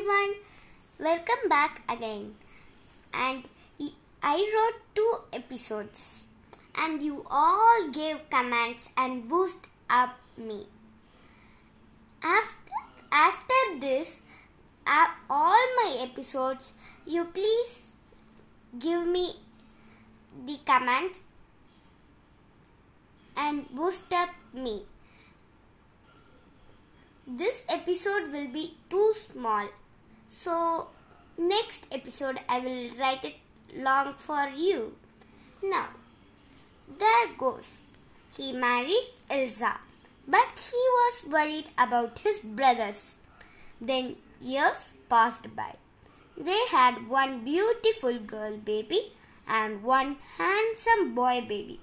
everyone, welcome back again. And I wrote two episodes, and you all gave comments and boost up me. After after this, all my episodes, you please give me the comments and boost up me this episode will be too small. So, next episode I will write it long for you. Now, there goes. He married Elsa, but he was worried about his brothers. Then years passed by. They had one beautiful girl baby and one handsome boy baby.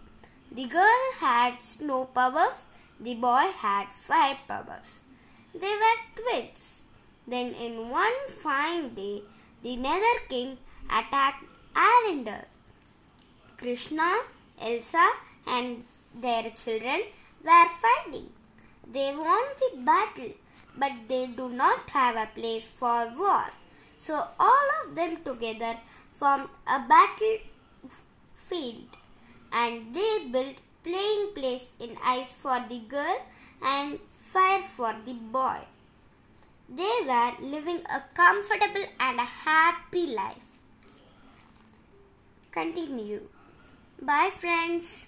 The girl had snow powers, the boy had fire powers. They were twins. Then, in one fine day, the Nether King attacked Arendelle. Krishna, Elsa, and their children were fighting. They won the battle, but they do not have a place for war. So, all of them together formed a battlefield and they built playing place in ice for the girl and fire for the boy. They were living a comfortable and a happy life. Continue. Bye, friends.